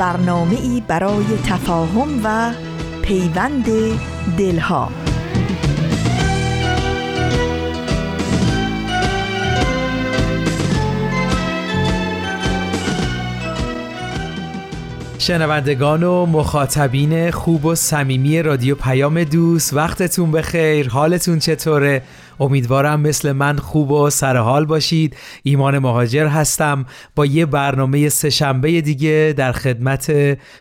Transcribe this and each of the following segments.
برنامه ای برای تفاهم و پیوند دلها. شنوندگان و مخاطبین خوب و صمیمی رادیو پیام دوست وقتتون بخیر. حالتون چطوره؟ امیدوارم مثل من خوب و سرحال باشید. ایمان مهاجر هستم. با یه برنامه سهشنبه دیگه در خدمت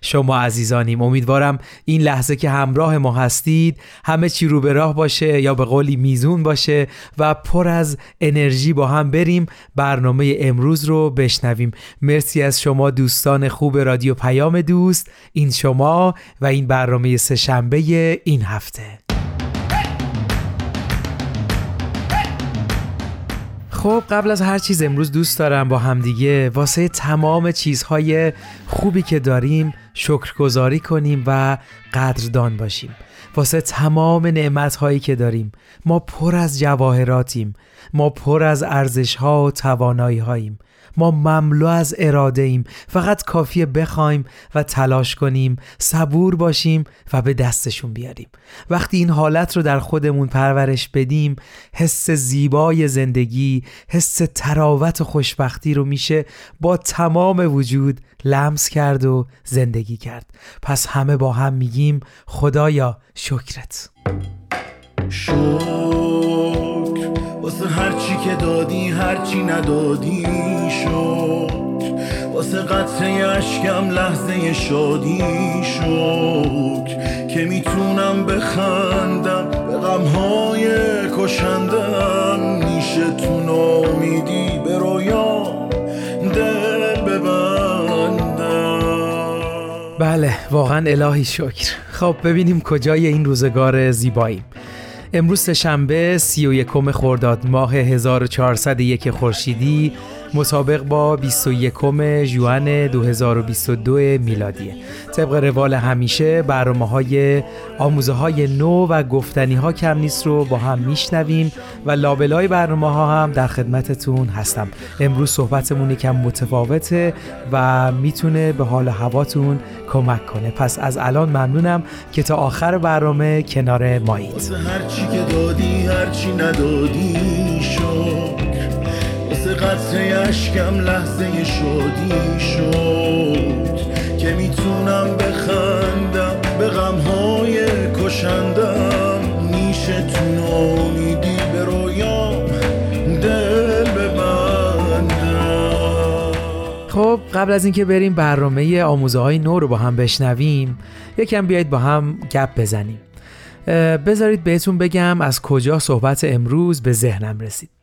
شما عزیزانیم. امیدوارم این لحظه که همراه ما هستید همه چی رو به راه باشه یا به قولی میزون باشه و پر از انرژی با هم بریم برنامه امروز رو بشنویم. مرسی از شما دوستان خوب رادیو پیام دوست این شما و این برنامه سهشنبه این هفته. خب قبل از هر چیز امروز دوست دارم با همدیگه واسه تمام چیزهای خوبی که داریم شکرگزاری کنیم و قدردان باشیم. واسه تمام نعمتهایی که داریم. ما پر از جواهراتیم. ما پر از ارزشها و توانایی هاییم ما مملو از اراده ایم. فقط کافیه بخوایم و تلاش کنیم صبور باشیم و به دستشون بیاریم. وقتی این حالت رو در خودمون پرورش بدیم حس زیبای زندگی حس تراوت و خوشبختی رو میشه با تمام وجود لمس کرد و زندگی کرد. پس همه با هم میگیم خدایا شکرت. شکر. واسه هرچی که دادی هرچی ندادی شکر واسه قطره اشکم لحظه شادی شکر که می‌تونم بخندم به غمهای کشندم. میشه تو نامیدی به رویام دل ببندم. بله واقعا الهی شکر. خب ببینیم کجای این روزگار زیباییم. امروز شنبه سی و یکم خرداد ماه 1401 خورشیدی. مطابق با 21 ژوئن 2022 میلادیه. طبق روال همیشه برنامه های آموزه های نو و گفتنی ها کم نیست رو با هم میشنویم و لابلای برنامه ها هم در خدمتتون هستم. امروز صحبتمون یکم متفاوته و می‌تونه به حال هواتون کمک کنه. پس از الان ممنونم که تا آخر برنامه کنار مایید. هرچی که دادی هرچی ندادی واسه قطره اشکم لحظه شادی شد که می‌تونم بخندم به غمهای کشندم. میشه تو نامیدی به رویام دل ببندم. خب قبل از اینکه بریم برنامه آموزه های نو رو با هم بشنویم یکم بیایید با هم گپ بزنیم. بذارید بهتون بگم از کجا صحبت امروز به ذهنم رسید.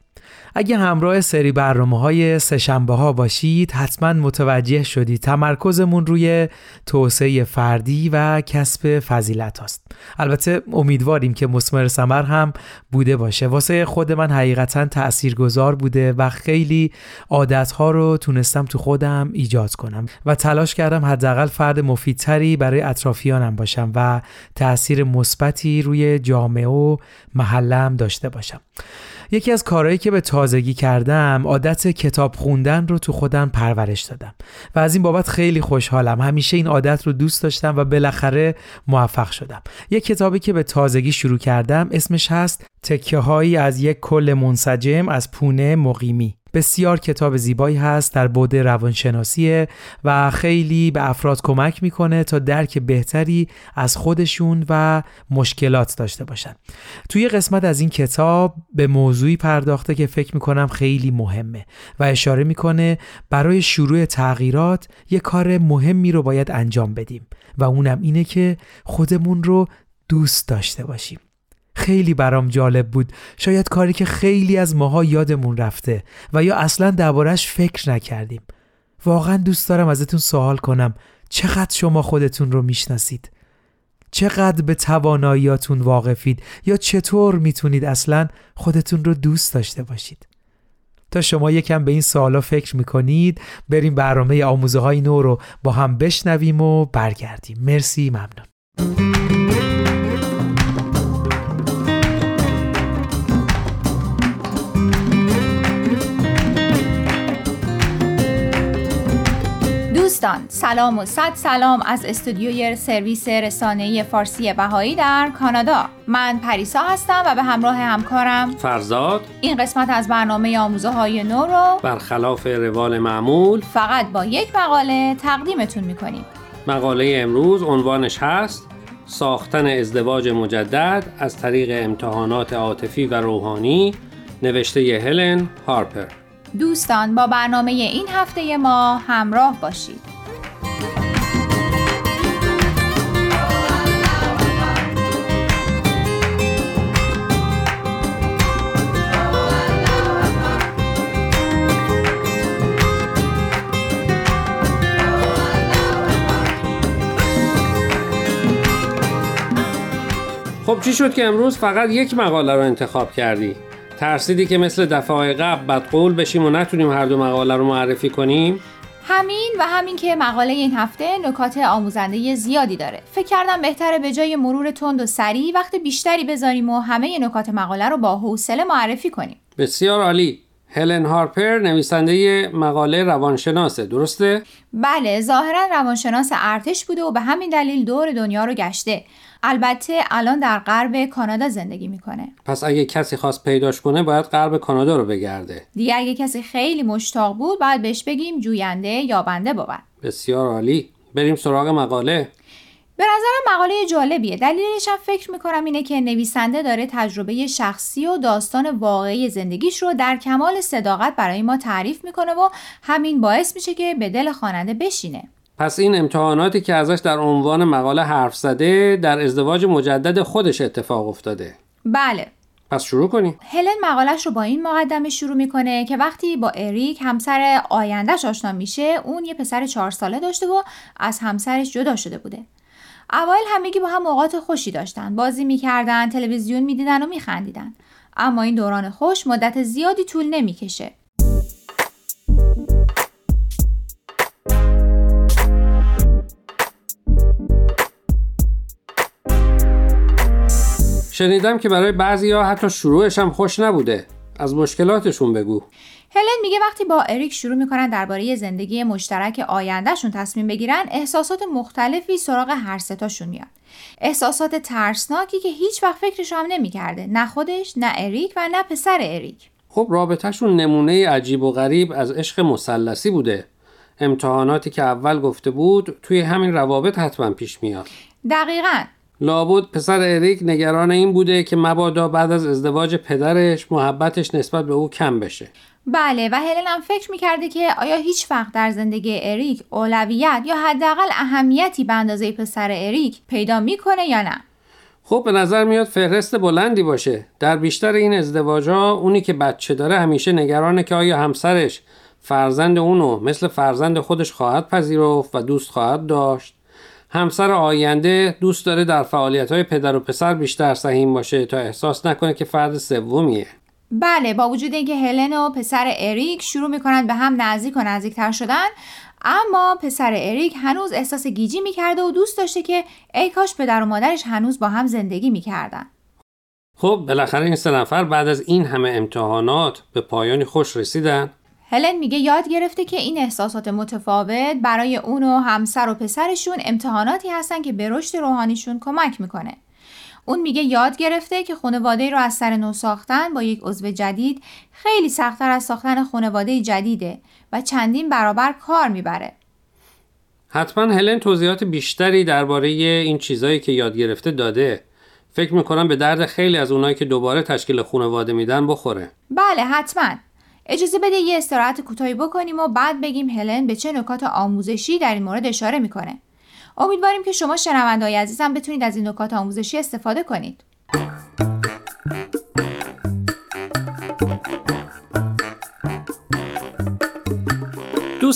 اگه همراه سری برنامه های سشنبه ها باشید حتما متوجه شدید تمرکزمون روی توسعه فردی و کسب فضیلت هاست. البته امیدواریم که مسمر سمر هم بوده باشه. واسه خود من حقیقتا تاثیرگذار بوده و خیلی عادت ها رو تونستم تو خودم ایجاد کنم و تلاش کردم حداقل فرد مفیدتری برای اطرافیانم باشم و تاثیر مثبتی روی جامعه و محلم داشته باشم. یکی از کارهایی که به تازگی کردم عادت کتاب خوندن رو تو خودم پرورش دادم و از این بابت خیلی خوشحالم. همیشه این عادت رو دوست داشتم و بالاخره موفق شدم. یک کتابی که به تازگی شروع کردم اسمش هست تکه هایی از یک کل منسجم از پونه مقیمی. بسیار کتاب زیبایی هست در بود روانشناسی و خیلی به افراد کمک می‌کنه تا درک بهتری از خودشون و مشکلات داشته باشن. توی قسمت از این کتاب به موضوعی پرداخته که فکر می‌کنم خیلی مهمه و اشاره می‌کنه برای شروع تغییرات یه کار مهمی رو باید انجام بدیم و اونم اینه که خودمون رو دوست داشته باشیم. خیلی برام جالب بود. شاید کاری که خیلی از ماها یادمون رفته و یا اصلا دربارش فکر نکردیم. واقعا دوست دارم ازتون سوال کنم. چقدر شما خودتون رو می‌شناسید؟ چقدر به تواناییاتون واقفید؟ یا چطور می‌تونید اصلا خودتون رو دوست داشته باشید؟ تا شما یکم به این سوالا فکر می‌کنید بریم برنامه آموزه های نو رو با هم بشنویم و برگردیم. مرسی ممنون. دوستان سلام و صد سلام از استودیوی سرویس رسانه فارسی بهایی در کانادا. من پریسا هستم و به همراه همکارم فرزاد. این قسمت از برنامه آموزه های نو رو برخلاف روال معمول فقط با یک مقاله تقدیمتون می‌کنیم. مقاله امروز عنوانش هست ساختن ازدواج مجدد از طریق امتحانات عاطفی و روحانی نوشته هلن هارپر. دوستان با برنامه این هفته ما همراه باشید. خب چی شد که امروز فقط یک مقاله رو انتخاب کردی؟ ترسیدی که مثل دفعه قبل بدقول بشیم و نتونیم هر دو مقاله رو معرفی کنیم؟ همین و همین که مقاله این هفته نکات آموزنده زیادی داره فکر کردم بهتره به جای مرور تند و سریع وقت بیشتری بذاریم و همه نکات مقاله رو با حوصله معرفی کنیم بسیار عالی هلن هارپر نویسنده مقاله روانشناسه درسته؟ بله ظاهرا روانشناس ارتش بوده و به همین دلیل دور دنیا رو گشته البته الان در غرب کانادا زندگی می‌کنه. پس اگه کسی خواست پیداش کنه باید غرب کانادا رو بگرده. دیگه اگه کسی خیلی مشتاق بود باید بهش بگیم جوینده یا بنده بود. بسیار عالی. بریم سراغ مقاله. به نظرم مقاله جالبیه. دلیلش هم فکر می‌کنم اینه که نویسنده داره تجربه شخصی و داستان واقعی زندگیش رو در کمال صداقت برای ما تعریف می‌کنه و همین باعث میشه که به دل خواننده بشینه. پس این امتحاناتی که ازش در عنوان مقاله حرف زده در ازدواج مجدد خودش اتفاق افتاده. بله. پس شروع کنیم هلن مقالش رو با این مقدمه شروع می‌کنه که وقتی با اریک همسر آیندهش آشنا میشه اون یه پسر چهار ساله داشته و از همسرش جدا شده بوده. اوایل همگی با هم اوقات خوشی داشتن. بازی می‌کردن تلویزیون می‌دیدن و میخندیدن. اما این دوران خوش مدت زیادی طول نمی‌کشه. شنیدم که برای بعضی ها حتی شروعش هم خوش نبوده. از مشکلاتشون بگو. هلن میگه وقتی با اریک شروع می‌کنن درباره زندگی مشترک آیندهشون تصمیم بگیرن احساسات مختلفی سراغ هر ستاشون میاد احساسات ترسناکی که هیچ وقت فکرش هم نمی‌کرده نه خودش نه اریک و نه پسر اریک. خب رابطهشون نمونه عجیب و غریب از عشق مسلسی بوده. امتحاناتی که اول گفته بود توی همین روابط حتما پیش میاد. دقیقا. لابد پسر اریک نگران این بوده که مبادا بعد از ازدواج پدرش محبتش نسبت به او کم بشه. بله و هلن هم فکر می‌کرده که آیا هیچ وقت در زندگی اریک اولویت یا حداقل اهمیتی به اندازه پسر اریک پیدا می‌کنه یا نه؟ خب به نظر میاد فهرست بلندی باشه. در بیشتر این ازدواج ها اونی که بچه داره همیشه نگرانه که آیا همسرش فرزند اونو مثل فرزند خودش خواهد پذیرفت و دوست خواهد داشت. همسر آینده دوست داره در فعالیت های پدر و پسر بیشتر سهیم باشه تا احساس نکنه که فرد سومیه. بله با وجود اینکه هلن و پسر اریک شروع می‌کنن به هم نزدیک و نزدیکتر شدن اما پسر اریک هنوز احساس گیجی می‌کرده و دوست داشته که ای کاش پدر و مادرش هنوز با هم زندگی می‌کردن. خب بالاخره این سه نفر بعد از این همه امتحانات به پایانی خوش رسیدن. هلن میگه یاد گرفته که این احساسات متفاوت برای اون و همسر و پسرشون امتحاناتی هستن که به رشد روحانیشون کمک می‌کنه. اون میگه یاد گرفته که خانواده رو از سر نو ساختن با یک عضو جدید خیلی سختتر از ساختن خانواده جدیده و چندین برابر کار می‌بره. حتما هلن توضیحات بیشتری درباره این چیزایی که یاد گرفته داده. فکر می‌کنم به درد خیلی از اونایی که دوباره تشکیل خانواده میدن بخوره. بله حتما. اجازه بده یه استراحت کوتاهی بکنیم و بعد بگیم هلن به چه نکات آموزشی در این مورد اشاره می‌کنه. امیدواریم که شما شنوندای عزیزم بتونید از این نکات آموزشی استفاده کنید.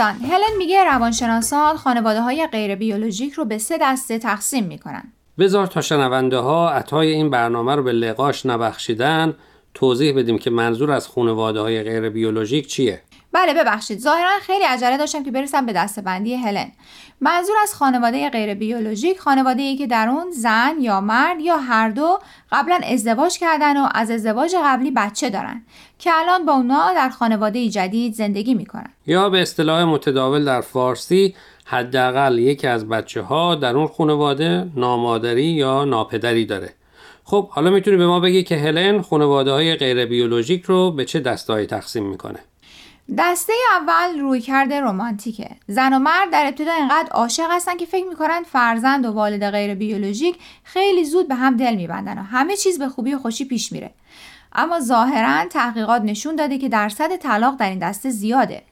دوستان هلن میگه روانشناسان خانواده های غیر بیولوژیک رو به سه دسته تقسیم می‌کنن. بذار تا شنونده ها عطای این برنامه رو به لقاش نبخشیدن توضیح بدیم که منظور از خانواده های غیر بیولوژیک چیه. بله ببخشید. ظاهرا خیلی عجله داشتم که برسم به دستبندی هلن. منظور از خانواده غیر بیولوژیک خانواده ای که در اون زن یا مرد یا هر دو قبلا ازدواج کردن و از ازدواج قبلی بچه دارن. که الان با اونا در خانواده جدید زندگی می‌کنن. یا به اصطلاح متداول در فارسی حداقل یکی از بچه ها در اون خانواده نامادری یا ناپدری داره. خب حالا می‌تونی به ما بگی که هلن خانواده های غیر بیولوژیک رو به چه دستایی تقسیم می‌کنه؟ دسته اول روی کرده رومانتیکه زن و مرد در ابتدا اینقدر عاشق هستن که فکر می‌کنن فرزند و والد غیر بیولوژیک خیلی زود به هم دل میبندن و همه چیز به خوبی و خوشی پیش میره. اما ظاهرا تحقیقات نشون داده که درصد طلاق در این دسته زیاده.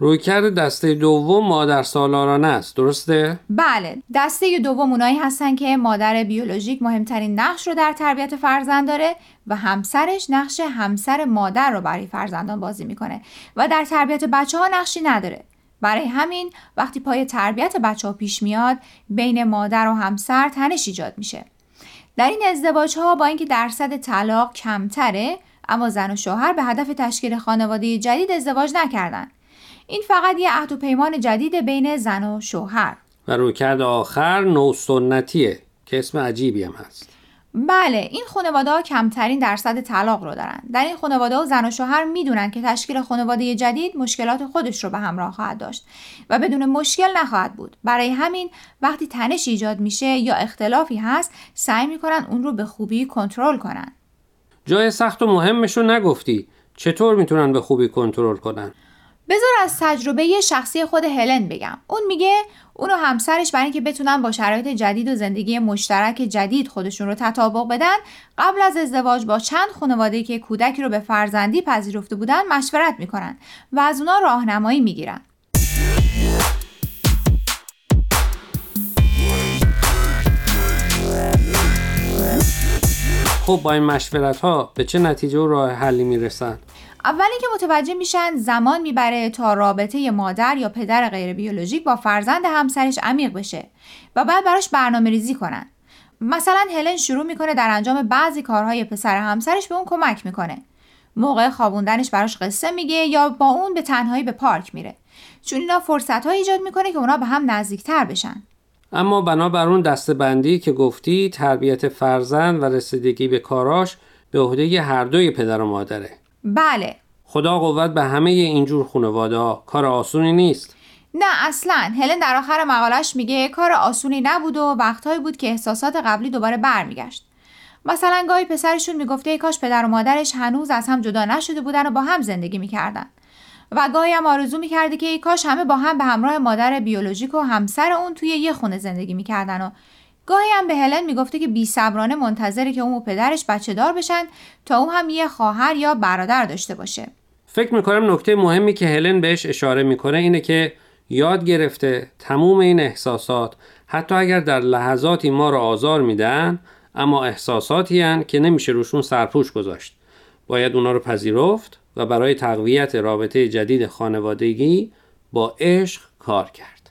رویکرد دسته دوم مادر سالارانه است درسته؟ بله دسته دوم اونایی هستن که مادر بیولوژیک مهمترین نقش رو در تربیت فرزند داره و همسرش نقش همسر مادر رو برای فرزندان بازی می‌کنه و در تربیت بچه ها نقشی نداره. برای همین وقتی پای تربیت بچه ها پیش میاد بین مادر و همسر تنش ایجاد میشه. در این ازدواج ها با اینکه درصد طلاق کمتره اما زن و شوهر به هدف تشکیل خانواده جدید ازدواج نکردن این فقط یه عهد و پیمان جدید بین زن و شوهر. و رویکرد آخر نو سنتیه که اسم عجیبی هم هست. بله این خانواده ها کمترین درصد طلاق رو دارن. در این خانواده ها زن و شوهر می‌دونن که تشکیل خانواده جدید مشکلات خودش رو به همراه خواهد داشت و بدون مشکل نخواهد بود. برای همین وقتی تنش ایجاد میشه یا اختلافی هست سعی می‌کنن اون رو به خوبی کنترل کنن. جای سخت و مهمشو نگفتی. چطور می‌تونن به خوبی کنترل کنن؟ بذار از تجربه شخصی خود هلن بگم اون میگه اون و همسرش برای اینکه بتونن با شرایط جدید و زندگی مشترک جدید خودشون رو تطابق بدن قبل از ازدواج با چند خانواده که کودکی رو به فرزندی پذیرفته بودن مشورت می‌کنن و از اونا راهنمایی می‌گیرن خب با این مشورت ها به چه نتیجه و راه حلی می‌رسن؟ اولی که متوجه میشن زمان می‌بره تا رابطه مادر یا پدر غیر بیولوژیک با فرزند همسرش عمیق بشه و بعد براش برنامه ریزی کنن. مثلا هلن شروع می‌کنه در انجام بعضی کارهای پسر همسرش به اون کمک می‌کنه. موقع خوابوندنش براش قصه میگه یا با اون به تنهایی به پارک میره. چون اینا فرصت ها ایجاد می‌کنه که اونا به هم نزدیکتر بشن. اما بنابر اون دستبندی که گفتی تربیت فرزند و رسیدگی به کاراش به عهده هر دوی پدر و مادره. بله. خدا قوت به همه اینجور خانواده ها. کار آسونی نیست. نه اصلا. هلن در آخر مقالش میگه کار آسونی نبود و وقتهایی بود که احساسات قبلی دوباره برمیگشت. مثلا گاهی پسرشون می‌گفته ای کاش پدر و مادرش هنوز از هم جدا نشده بودن و با هم زندگی می‌کردن. و گاهی هم آرزو می‌کرده که ای کاش همه با هم به همراه مادر بیولوژیک و همسر اون توی یه خونه زندگی می‌کردن و گاهی هم به هلن می‌گفته که بی صبرانه منتظره که اون و پدرش بچه دار بشن تا اون هم یه خواهر یا برادر داشته باشه. فکر می‌کنم نکته مهمی که هلن بهش اشاره می‌کنه اینه که یاد گرفته تموم این احساسات حتی اگر در لحظاتی ما رو آزار میدن اما احساساتی هن که نمیشه روشون سرپوش گذاشت. باید اونا رو پذیرفت و برای تقویت رابطه جدید خانوادگی با عشق کار کرد.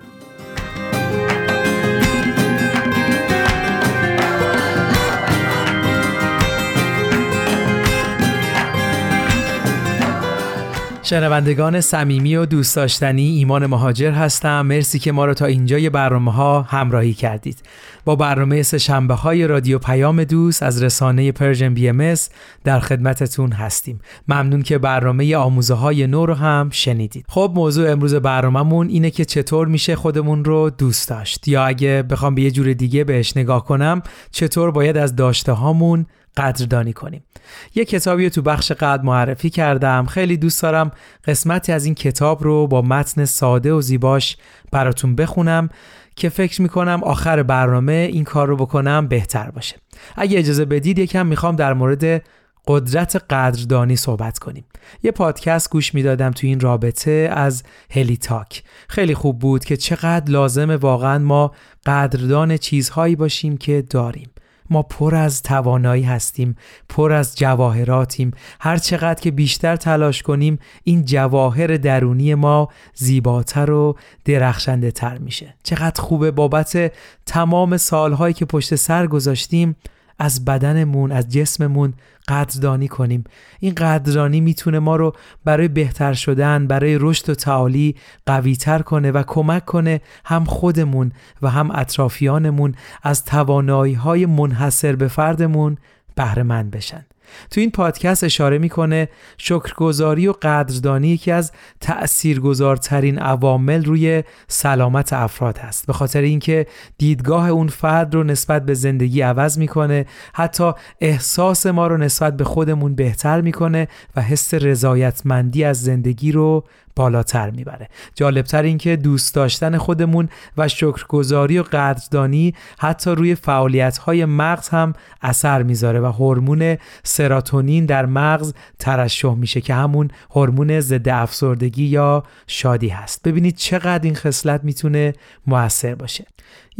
شنوندگان صمیمی و دوست داشتنی ایمان مهاجر هستم. مرسی که ما رو تا اینجای برنامه ها همراهی کردید. با برنامه سه های رادیو پیام دوست از رسانه Persian BMS در خدمتتون هستیم. ممنون که برنامه آموزه های نو رو هم شنیدید. خب موضوع امروز برنامهمون اینه که چطور میشه خودمون رو دوست داشت. یا اگه بخوام به یه جور دیگه بهش نگاه کنم چطور باید از داشته هامون قدردانی کنیم. یه کتابی رو تو بخش قدر معرفی کردم. خیلی دوست دارم قسمتی از این کتاب رو با متن ساده و زیباش براتون بخونم که فکر می‌کنم آخر برنامه این کار رو بکنم بهتر باشه. اگه اجازه بدید یکم می‌خوام در مورد قدرت قدردانی صحبت کنیم. یه پادکست گوش می‌دادم تو این رابطه از هلی تاک. خیلی خوب بود که چقدر لازمه واقعا ما قدردان چیزهایی باشیم که داریم. ما پر از توانایی هستیم پر از جواهراتیم. هر چقدر که بیشتر تلاش کنیم این جواهر درونی ما زیباتر و درخشنده تر میشه. چقدر خوبه بابت تمام سالهایی که پشت سر گذاشتیم. از بدنمون از جسممون قدردانی کنیم. این قدردانی می‌تونه ما رو برای بهتر شدن برای رشد و تعالی قویتر کنه و کمک کنه هم خودمون و هم اطرافیانمون از توانایی های منحصر به فردمون بهره مند بشن. تو این پادکست اشاره می‌کنه شکرگزاری و قدردانی یکی از تأثیرگذارترین عوامل روی سلامت افراد هست. به خاطر اینکه دیدگاه اون فرد رو نسبت به زندگی عوض می‌کنه حتی احساس ما رو نسبت به خودمون بهتر می‌کنه و حس رضایتمندی از زندگی رو بالاتر می‌بره. جالبتر این که دوست داشتن خودمون و شکرگزاری و قدردانی حتی روی فعالیت های مغز هم اثر می‌ذاره و هورمون سراتونین در مغز ترشح میشه که همون هورمون ضد افسردگی یا شادی هست. ببینید چقدر این خصلت می‌تونه موثر باشه.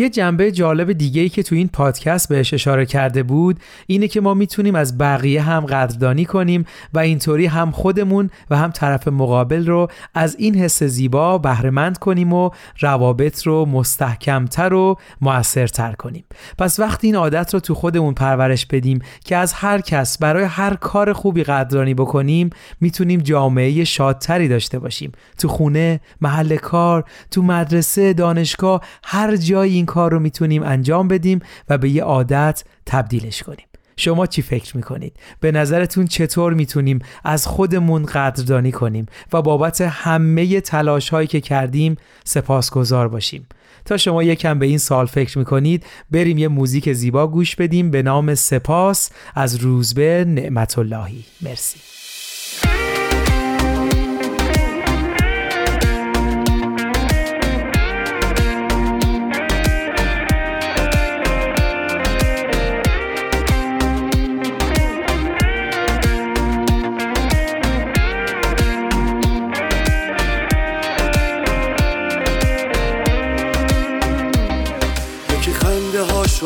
یه جنبه جالب دیگه ای که تو این پادکست بهش اشاره کرده بود اینه که ما می‌تونیم از بقیه هم قدردانی کنیم و اینطوری هم خودمون و هم طرف مقابل رو از این حس زیبا بهرهمند کنیم و روابط رو مستحکمتر و موثرتر کنیم. پس وقتی این عادت رو تو خودمون پرورش بدیم که از هر کس برای هر کار خوبی قدردانی بکنیم می‌تونیم جامعه شادتری داشته باشیم. تو خونه محل کار تو مدرسه دانشگاه هر جایی این کار رو می‌تونیم انجام بدیم و به یه عادت تبدیلش کنیم شما چی فکر می‌کنید؟ به نظرتون چطور می‌تونیم از خودمون قدردانی کنیم و بابت همه تلاش هایی که کردیم سپاسگزار باشیم؟ تا شما یکم به این سال فکر می‌کنید بریم یه موزیک زیبا گوش بدیم به نام سپاس از روزبه نعمت اللهی مرسی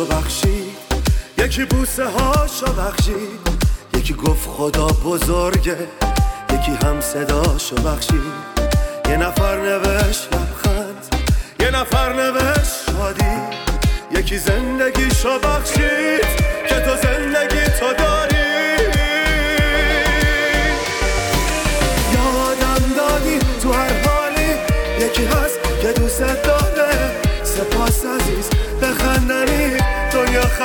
بخشید یکی بوسه هاشو بخشید یکی گفت خدا بزرگه. یکی هم صداشو بخشید یه نفر نوشت لبخند. یه نفر نوشت شادی. یکی زندگیشو بخشید. که تو زندگی تو داری.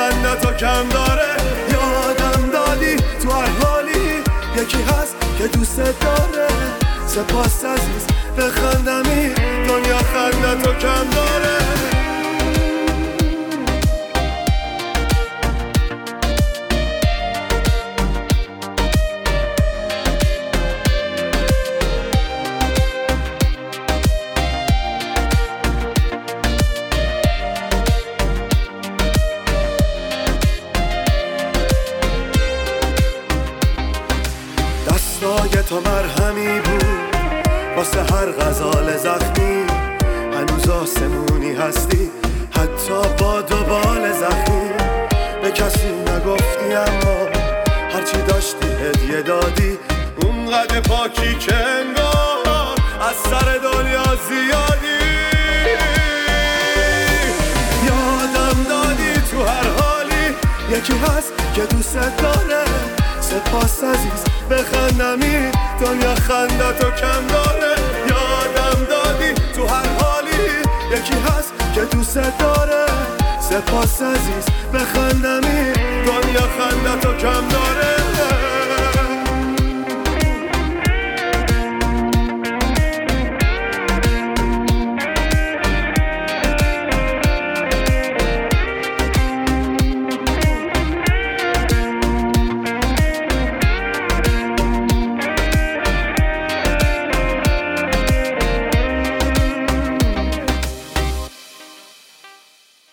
خنده تو کم داره. یادم دادی تو هر حالی. یکی هست که دوست داره. سپاس عزیز بخندمی. دنیا خنده تو کم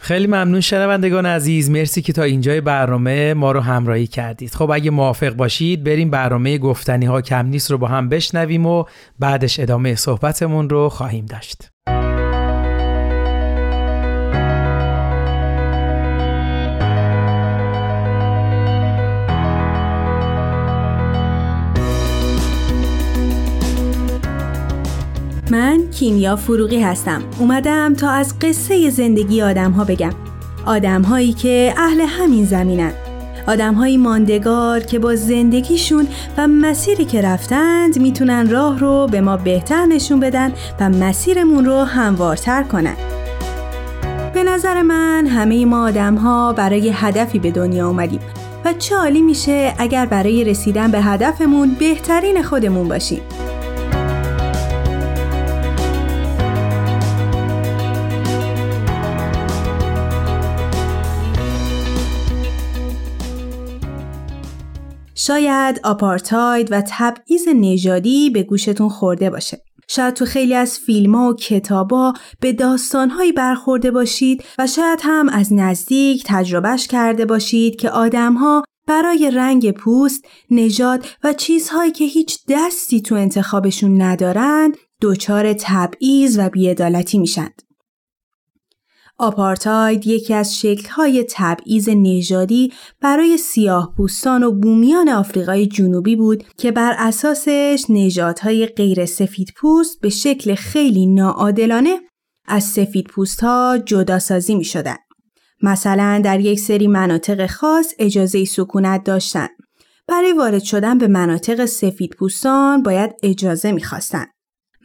خیلی ممنون شنوندگان عزیز. مرسی که تا اینجای برنامه ما رو همراهی کردید. خب اگه موافق باشید بریم برنامه گفتنی ها کم نیست رو با هم بشنویم و بعدش ادامه صحبتمون رو خواهیم داشت. من کیمیا فروغی هستم. اومدم تا از قصه زندگی آدم ها بگم. آدم هایی که اهل همین زمینن. آدم هایی ماندگار که با زندگیشون و مسیری که رفتند می‌تونن راه رو به ما بهتر نشون بدن و مسیرمون رو هموارتر کنن. به نظر من همه ما آدم ها برای هدفی به دنیا اومدیم و چه میشه اگر برای رسیدن به هدفمون بهترین خودمون باشیم. شاید آپارتاید و تبعیض نژادی به گوشتون خورده باشه. شاید تو خیلی از فیلم ها و کتابا به داستانهایی برخورده باشید و شاید هم از نزدیک تجربهش کرده باشید که آدمها برای رنگ پوست، نژاد و چیزهایی که هیچ دستی تو انتخابشون ندارند دچار تبعیض و بیعدالتی میشند. آپارتاید یکی از شکل‌های تبعیض نژادی برای سیاه پوستان و بومیان آفریقای جنوبی بود که بر اساسش نژادهای غیر سفید پوست به شکل خیلی ناعادلانه از سفید پوست ها جدا سازی می شدن. مثلا در یک سری مناطق خاص اجازه سکونت داشتند. برای وارد شدن به مناطق سفید پوستان باید اجازه می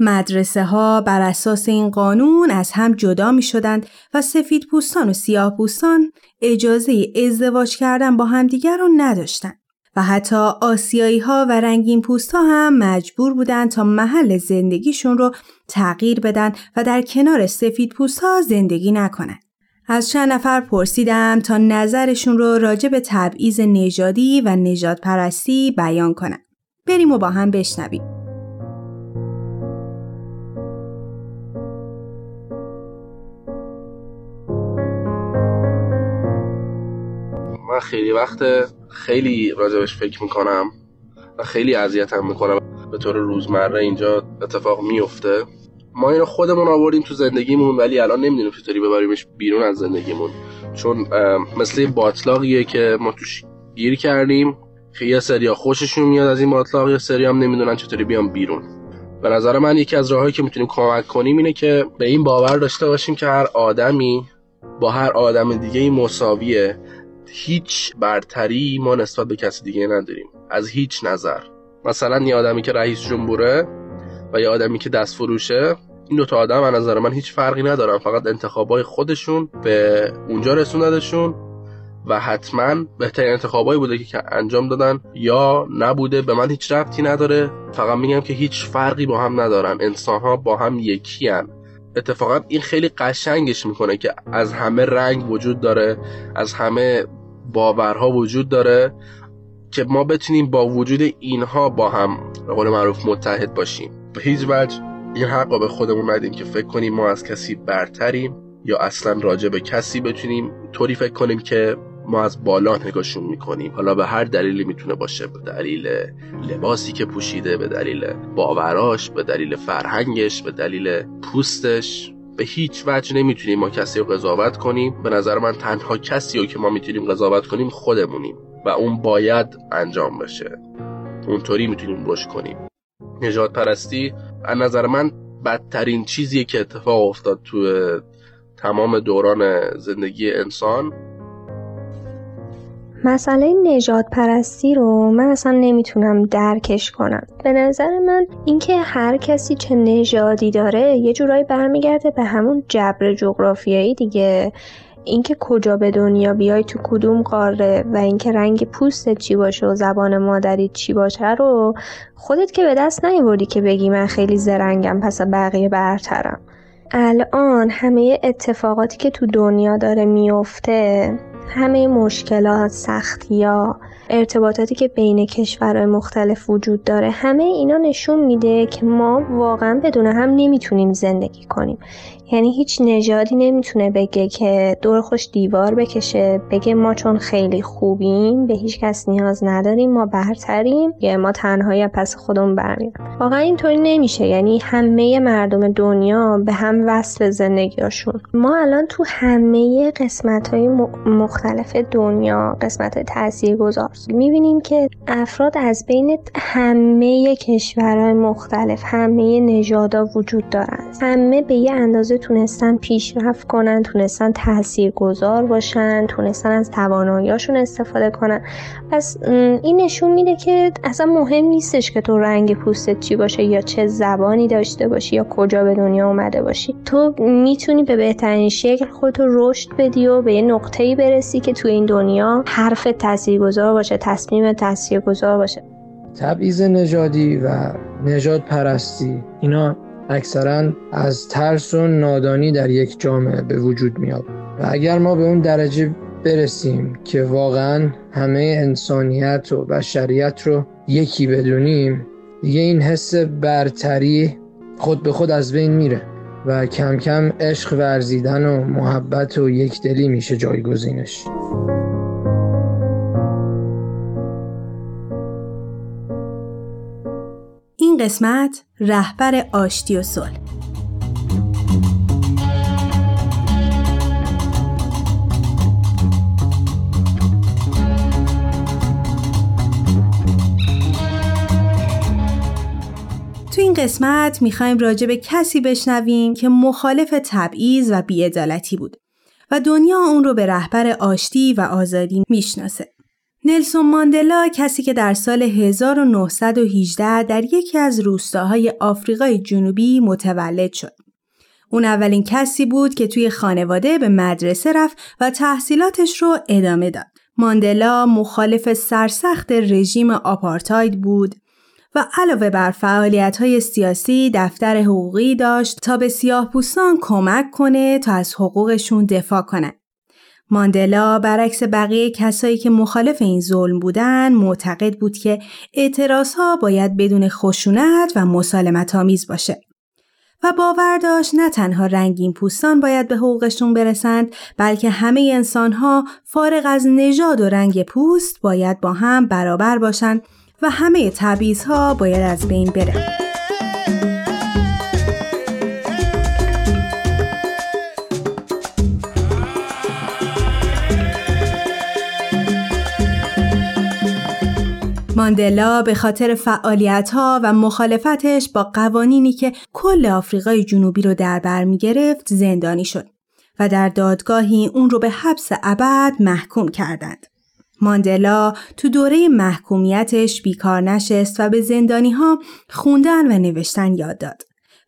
مدرسه ها بر اساس این قانون از هم جدا می شدند و سفید پوستان و سیاه پوستان اجازه ازدواج کردن با همدیگر رو نداشتند. و حتی آسیایی ها و رنگین پوست ها هم مجبور بودند تا محل زندگیشون رو تغییر بدن و در کنار سفید پوست ها زندگی نکنند. از چند نفر پرسیدم تا نظرشون رو راجع به تبعیض نژادی و نجات پرستی بیان کنن. بریم و با هم بشنویم. من خیلی وقت خیلی راجبش فکر می‌کنم و خیلی اذیتم می‌کنم. به طور روزمره اینجا اتفاق میفته ما اینو خودمون آوردیم تو زندگیمون ولی الان نمی‌دونیم چطوری ببریمش بیرون از زندگیمون. چون مثل باطلاقیه که ما توش گیر کردیم. که یه سریا خوششون میاد از این باطلاق. یه سری هم نمی‌دونن چطوری بیان بیرون. به نظر من یکی از راههایی که می‌تونیم کمک کنیم اینه که به این باور داشته باشیم که هر آدمی با هر آدم دیگه مساویه. هیچ برتری ما نسبت به کسی دیگه نداریم. از هیچ نظر. مثلا یه آدمی که رئیس جمهوره و یه آدمی که دست فروشه این دوتا آدم از نظر من هیچ فرقی ندارن. فقط انتخابای خودشون به اونجا رسوندشون و حتما بهترین انتخابایی بوده که انجام دادن. یا نبوده به من هیچ ربطی نداره. فقط میگم که هیچ فرقی با هم ندارن. انسان ها با هم یکی هن. اتفاقا این خیلی قشنگش می‌کنه که از همه رنگ وجود داره از همه باورها وجود داره که ما بتونیم با وجود اینها با هم به قول معروف متحد باشیم. به هیچ وجه این حق به خودمون ندیم که فکر کنیم ما از کسی برتریم یا اصلا راجع به کسی بتونیم طوری فکر کنیم که ما از بالا نگاهشون می‌کنیم. حالا به هر دلیلی می‌تونه باشه. به دلیل لباسی که پوشیده به دلیل باوراش به دلیل فرهنگش به دلیل پوستش. به هیچ وجه نمی‌تونیم ما کسی رو قضاوت کنیم. به نظر من تنها کسی رو که ما می‌تونیم قضاوت کنیم خودمونیم و اون باید انجام بشه. اونطوری می‌تونیم رشد کنیم. نجات پرستی از نظر من بدترین چیزیه که اتفاق افتاد تو تمام دوران زندگی انسان. مسئله نجات پرستی رو من اصلا نمی‌تونم درکش کنم. به نظر من اینکه هر کسی چه نژادی داره یه جورایی برمیگرده به همون جبر جغرافیایی دیگه. اینکه کجا به دنیا بیای تو کدوم قاره و اینکه رنگ پوستت چی باشه و زبان مادری چی باشه رو خودت که به دست نیوردی که بگی من خیلی زرنگم پس بقیه برترم. الان همه اتفاقاتی که تو دنیا داره میفته همه مشکلات سختی ها ارتباطاتی که بین کشورهای مختلف وجود داره همه اینا نشون میده که ما واقعا بدون هم نمی‌تونیم زندگی کنیم. یعنی هیچ نژادی نمی‌تونه بگه که دور خوش دیوار بکشه بگه ما چون خیلی خوبیم به هیچ کس نیاز نداریم ما برتریم یا ما تنهایی پس خودمون برمیم واقعا اینطوری نمیشه. یعنی همه مردم دنیا به هم وصل زندگیاشون ما الان تو همه قسمت های مختلف دنیا قسمت تاثیر گذار می‌بینیم که افراد از بین همه کشورهای مختلف همه نژادا وجود دارند همه به یه اندازه تونستن پیشرفت کنن تونستن تأثیر گذار باشن تونستن از تواناییاشون استفاده کنن. پس این نشون میده که اصلا مهم نیستش که تو رنگ پوستت چی باشه یا چه زبانی داشته باشی یا کجا به دنیا اومده باشی. تو می‌تونی به بهترین شکل خودتو رشد بدی و به یه نقطه‌ای برسی که تو این دنیا حرف تاثیرگذار باشه تصمیم تاثیرگذار باشه. تبعیض نژادی و نژاد پرستی اینا اکثرا از ترس و نادانی در یک جامعه به وجود میاد. و اگر ما به اون درجه برسیم که واقعا همه انسانیت و بشریت رو یکی بدونیم دیگه این حس برتری خود به خود از بین میره و کم کم عشق ورزیدن و محبت و یکدلی میشه جایگزینش. قسمت رهبر آشتی و صلح تو این قسمت می‌خوایم راجع به کسی بشنویم که مخالف تبعیض و بیعدالتی بود و دنیا اون رو به رهبر آشتی و آزادی می‌شناسه. نلسون ماندلا کسی که در سال 1918 در یکی از روستاهای آفریقای جنوبی متولد شد. اون اولین کسی بود که توی خانواده به مدرسه رفت و تحصیلاتش رو ادامه داد. ماندلا مخالف سرسخت رژیم آپارتاید بود و علاوه بر فعالیت سیاسی دفتر حقوقی داشت تا به سیاه پوستان کمک کنه تا از حقوقشون دفاع کنند. ماندلا برعکس بقیه کسایی که مخالف این ظلم بودن معتقد بود که ها باید بدون خشونت و مسالمت آمیز باشه. و باور داشت نه تنها رنگین پوستان باید به حقوقشون برسند بلکه همه انسانها فارغ از نژاد و رنگ پوست باید با هم برابر باشند و همه ها باید از بین بره. ماندلا به خاطر فعالیت ها و مخالفتش با قوانینی که کل آفریقای جنوبی رو در بر می گرفت زندانی شد و در دادگاهی اون رو به حبس ابد محکوم کردند. ماندلا تو دوره محکومیتش بیکار نشست و به زندانی ها خوندن و نوشتن یاد داد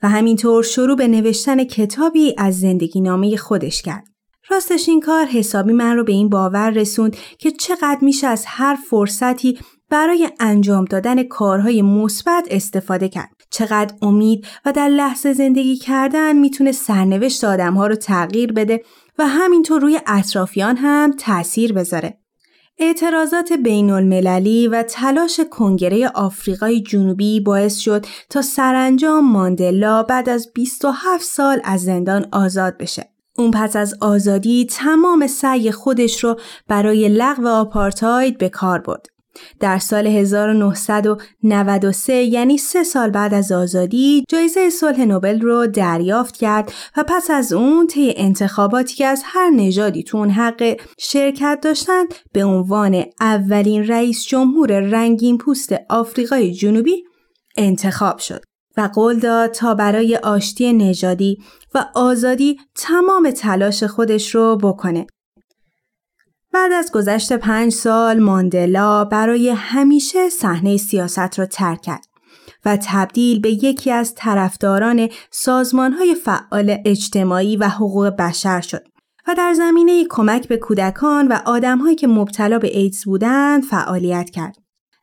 و همینطور شروع به نوشتن کتابی از زندگی نامه خودش کرد. راستش این کار حسابی من رو به این باور رسوند که چقدر میشه از هر فرصتی برای انجام دادن کارهای مثبت استفاده کرد. چقدر امید و در لحظه زندگی کردن می‌تونه سرنوشت آدمها رو تغییر بده و همینطور روی اطرافیان هم تأثیر بذاره. اعتراضات بین المللی و تلاش کنگره آفریقای جنوبی باعث شد تا سرانجام ماندلا بعد از 27 سال از زندان آزاد بشه. اون پس از آزادی تمام سعی خودش رو برای لغو آپارتاید به کار برد. در سال 1993 یعنی سه سال بعد از آزادی جایزه صلح نوبل رو دریافت کرد و پس از اون طی انتخاباتی که از هر نژادی تو اون حق شرکت داشتند به عنوان اولین رئیس جمهور رنگین پوست آفریقای جنوبی انتخاب شد و قول داد تا برای آشتی نژادی و آزادی تمام تلاش خودش رو بکنه. بعد از گذشت پنج سال ماندلا برای همیشه صحنه سیاست را ترک کرد و تبدیل به یکی از طرفداران سازمانهای فعال اجتماعی و حقوق بشر شد و در زمینه کمک به کودکان و آدمهایی که مبتلا به ایدز بودند فعالیت کرد.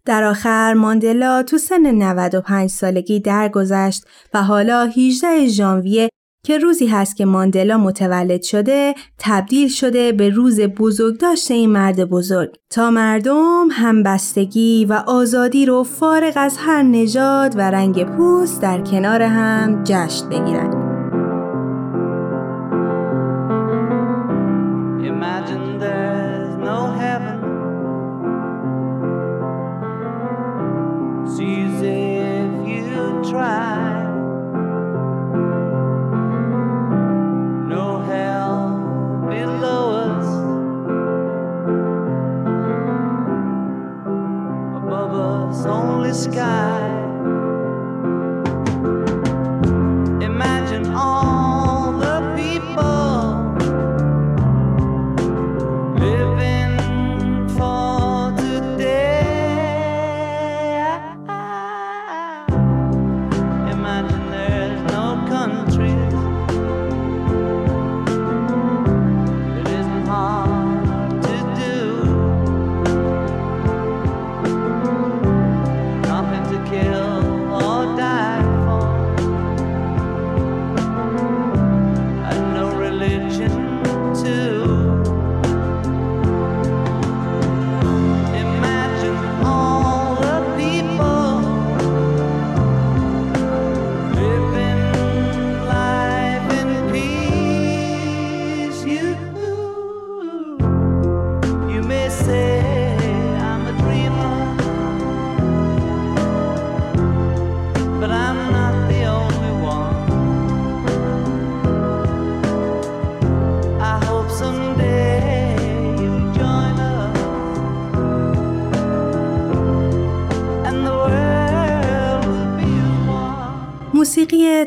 در آخر ماندلا تو سن 95 سالگی درگذشت و حالا 18 ژانویه که روزی هست که ماندلا متولد شده تبدیل شده به روز بزرگداشت این مرد بزرگ تا مردم همبستگی و آزادی رو فارغ از هر نژاد و رنگ پوست در کنار هم جشن بگیرند. sky.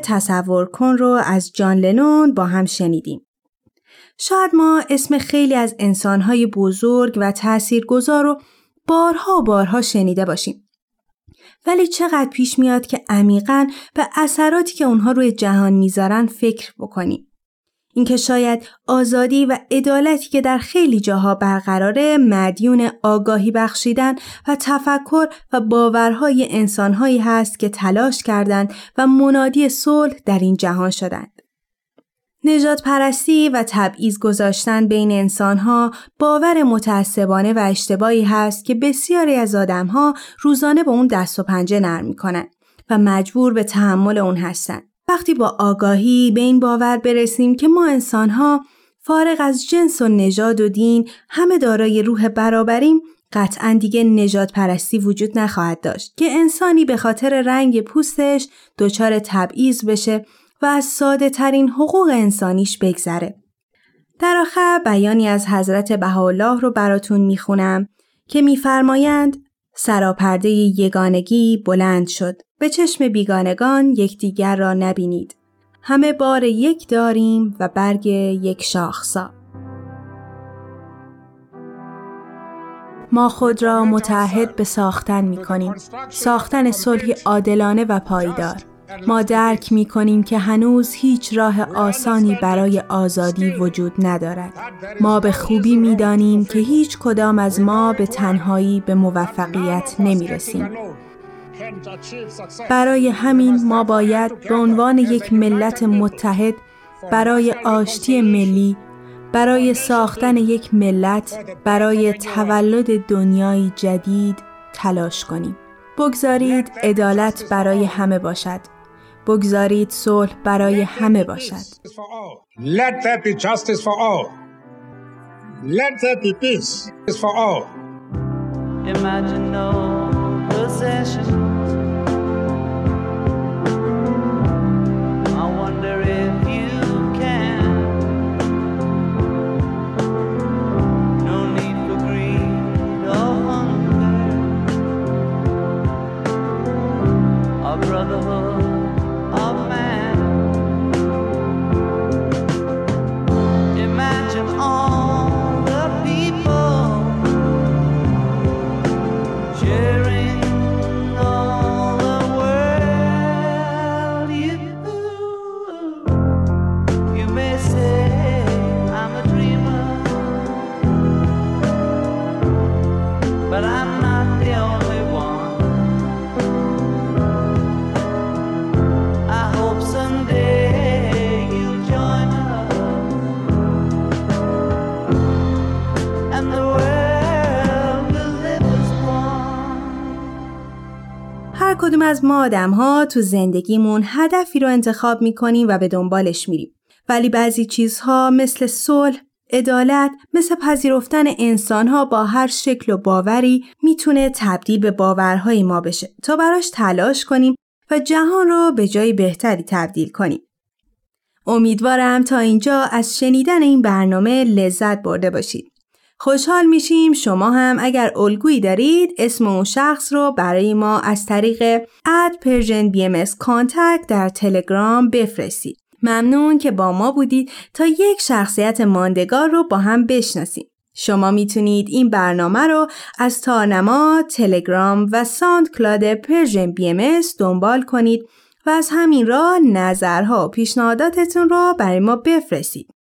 تصور کن رو از جان لنون با هم شنیدیم. شاید ما اسم خیلی از انسانهای بزرگ و تاثیرگذار رو بارها بارها شنیده باشیم. ولی چقدر پیش میاد که عمیقا به اثراتی که اونها روی جهان می‌ذارن فکر بکنیم. اینکه شاید آزادی و عدالتی که در خیلی جاها برقراره مدیون آگاهی بخشیدن و تفکر و باورهای انسانهایی هست که تلاش کردند و منادی صلح در این جهان شدند. نجات پرستی و تبعیض گذاشتن بین انسانها باور متعصبانه و اشتباهی هست که بسیاری از آدمها روزانه به اون دست و پنجه نرم می‌کنن و مجبور به تحمل اون هستند. وقتی با آگاهی به این باور برسیم که ما انسانها فارغ از جنس و نژاد و دین همه دارای روح برابریم قطعا دیگه نجات پرستی وجود نخواهد داشت که انسانی به خاطر رنگ پوستش دچار تبعیض بشه و از ساده ترین حقوق انسانیش بگذره. در آخر بیانی از حضرت بهاءالله رو براتون می‌خونم که میفرمایند سراپرده یگانگی بلند شد. به چشم بیگانگان یکدیگر را نبینید. همه بار یک داریم و برگ یک شاخسا. ما خود را متحد به ساختن می کنیم ساختن صلحی عادلانه و پایدار. ما درک می کنیم که هنوز هیچ راه آسانی برای آزادی وجود ندارد. ما به خوبی می دانیم که هیچ کدام از ما به تنهایی به موفقیت نمی رسیم. برای همین ما باید به عنوان یک ملت متحد برای آشتی ملی برای ساختن یک ملت برای تولد دنیای جدید تلاش کنیم بگذارید عدالت برای همه باشد بگذارید صلح برای همه باشد. Let there be justice for all. Let there be peace for all. Imagine no possession. هر کدوم از ما آدم ها تو زندگیمون هدفی رو انتخاب می‌کنیم و به دنبالش میریم. ولی بعضی چیزها مثل صلح، عدالت، مثل پذیرفتن انسانها با هر شکل و باوری می‌تونه تبدیل به باورهای ما بشه تا براش تلاش کنیم و جهان رو به جای بهتری تبدیل کنیم. امیدوارم تا اینجا از شنیدن این برنامه لذت برده باشید. خوشحال میشیم شما هم اگر الگویی دارید اسم اون شخص رو برای ما از طریق at Persian BMS در تلگرام بفرستید. ممنون که با ما بودید تا یک شخصیت ماندگار رو با هم بشناسیم. شما می‌تونید این برنامه رو از تارنما، تلگرام و SoundCloud Persian BMS دنبال کنید و از همین راه نظرها و پیشنهاداتتون رو برای ما بفرستید.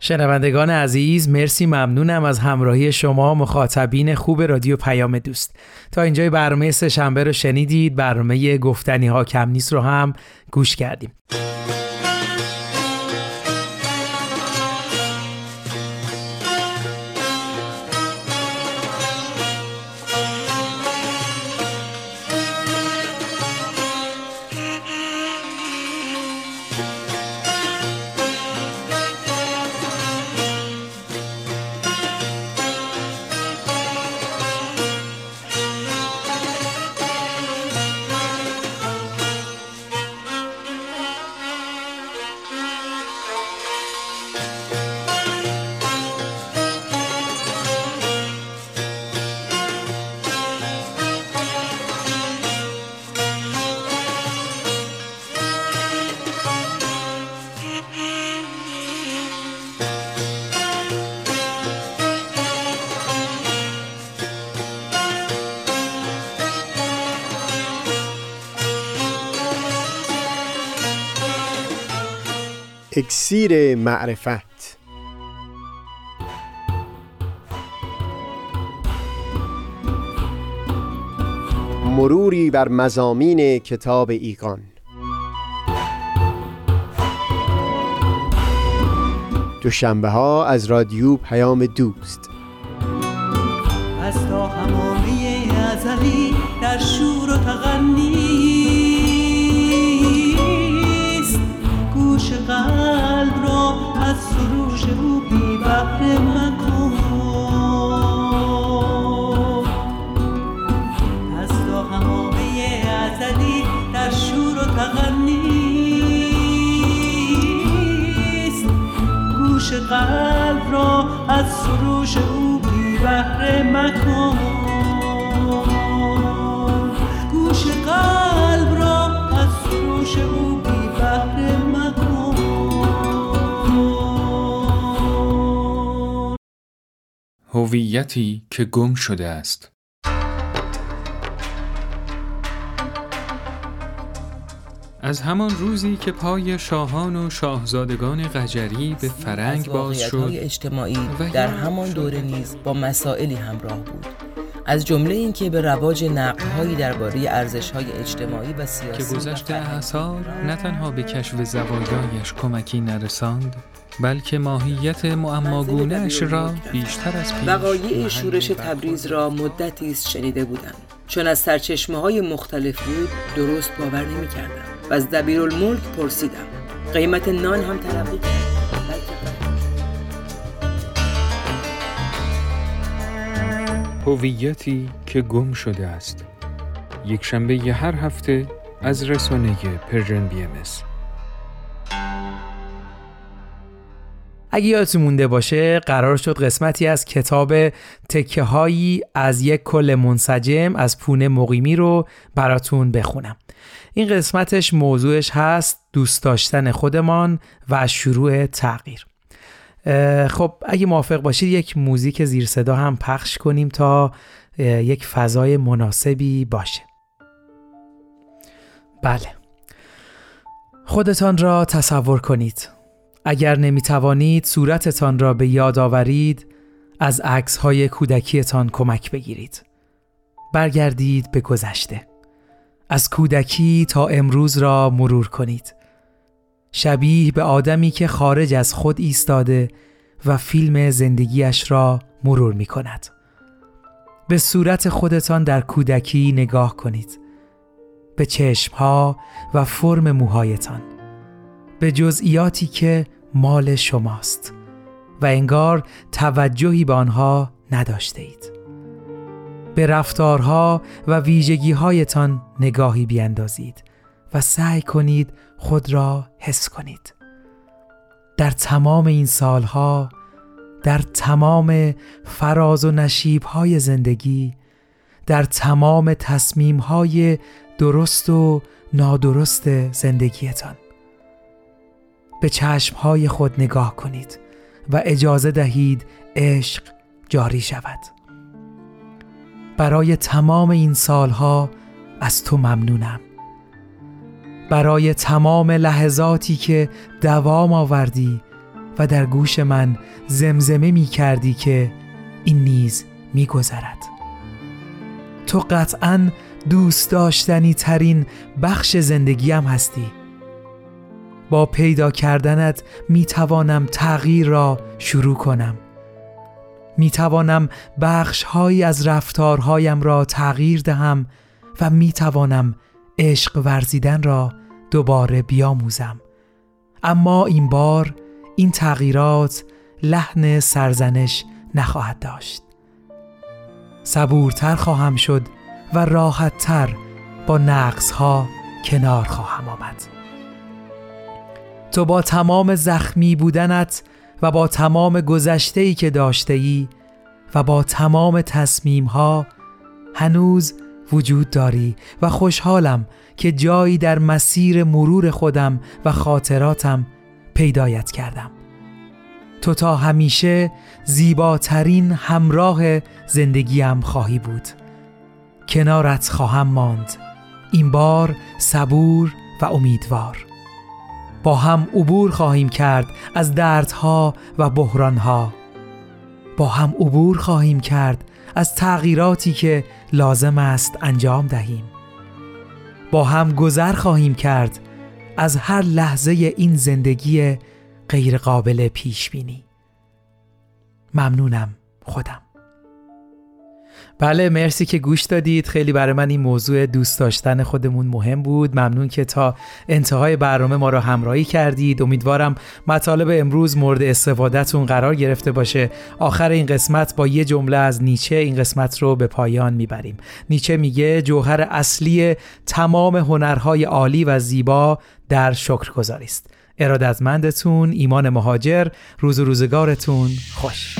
شنوندگان عزیز مرسی ممنونم از همراهی شما مخاطبین خوب رادیو پیام دوست. تا اینجای برنامه سه شنبه رو شنیدید برنامه گفتنی ها کم نیست رو هم گوش کردیم. اکسیر معرفت. مروری بر مزامین کتاب ایقان. دوشنبه ها از رادیو پیام دوست. از تا همامه ازلی در شور گوش قلب را از سروش او بی بحر مکن. گوش قلب را از سروش او بی بحر مکن. هویتی که گم شده است. از همان روزی که پای شاهان و شاهزادگان قجری به فرنگ باز شد اجتماعی و در همان دوره نیز با مسائلی همراه بود. از جمله اینکه به رواج نقدهایی درباره ارزش‌های اجتماعی و سیاسی که گذشته اثار نه تنها به کشف زوایایش کمکی نرساند بلکه ماهیت معماگونهش را بیشتر از پیش وقایع شورش تبریز را مدتی است شنیده بودم. چون از سرچشمه های مختلف بود درست باور نمی کردم و از دبیرالملک پرسیدم. قیمت نان هم تلقی کرد. هویتی که گم شده است. یک شنبه هر هفته از رسانه Persian BMS اگه یادتون مونده باشه قرار شد قسمتی از کتاب تکه هایی از یک کل منسجم از پونه مقیمی رو براتون بخونم. این قسمتش موضوعش هست دوست داشتن خودمان و شروع تغییر. خب اگه موافق باشید یک موزیک زیر صدا هم پخش کنیم تا یک فضای مناسبی باشه. بله. خودتان را تصور کنید. اگر نمی توانید صورتتان را به یاد آورید از عکس های کودکیتان کمک بگیرید برگردید به گذشته از کودکی تا امروز را مرور کنید شبیه به آدمی که خارج از خود ایستاده و فیلم زندگیش را مرور می کند. به صورت خودتان در کودکی نگاه کنید. به چشمها و فرم موهایتان. به جزئیاتی که مال شماست و انگار توجهی به آنها نداشته اید. به رفتارها و ویژگی هایتان نگاهی بیندازید و سعی کنید خود را حس کنید. در تمام این سالها در تمام فراز و نشیب های زندگی در تمام تصمیم های درست و نادرست زندگیتان به چشم های خود نگاه کنید و اجازه دهید عشق جاری شود. برای تمام این سالها از تو ممنونم. برای تمام لحظاتی که دوام آوردی و در گوش من زمزمه می کردی که این نیز می گذرد. تو قطعا دوست داشتنی ترین بخش زندگیم هستی. با پیدا کردنت می توانم تغییر را شروع کنم. می توانم بخش هایی از رفتارهایم را تغییر دهم و می توانم عشق ورزیدن را دوباره بیاموزم. اما این بار این تغییرات لحن سرزنش نخواهد داشت. صبورتر خواهم شد و راحتتر با نقص ها کنار خواهم آمد. تو با تمام زخمی بودنت و با تمام گذشته که داشته ای و با تمام تصمیم ها هنوز وجود داری و خوشحالم که جایی در مسیر مرور خودم و خاطراتم پیدایت کردم. تو تا همیشه زیباترین همراه زندگیم خواهی بود. کنارت خواهم ماند. این بار صبور و امیدوار. با هم عبور خواهیم کرد از دردها و بحرانها. با هم عبور خواهیم کرد از تغییراتی که لازم است انجام دهیم. با هم گذر خواهیم کرد از هر لحظه این زندگی غیرقابل پیش بینی ممنونم خودم. بله مرسی که گوش دادید. خیلی برای من این موضوع دوست داشتن خودمون مهم بود. ممنون که تا انتهای برنامه ما را همراهی کردید. امیدوارم مطالب امروز مورد استفادهتون قرار گرفته باشه. آخر این قسمت با یه جمله از نیچه این قسمت رو به پایان می‌بریم. نیچه میگه جوهر اصلی تمام هنرهای عالی و زیبا در شکرگزاری است. ارادتمندتون ایمان مهاجر. روز و روزگارتون خوش.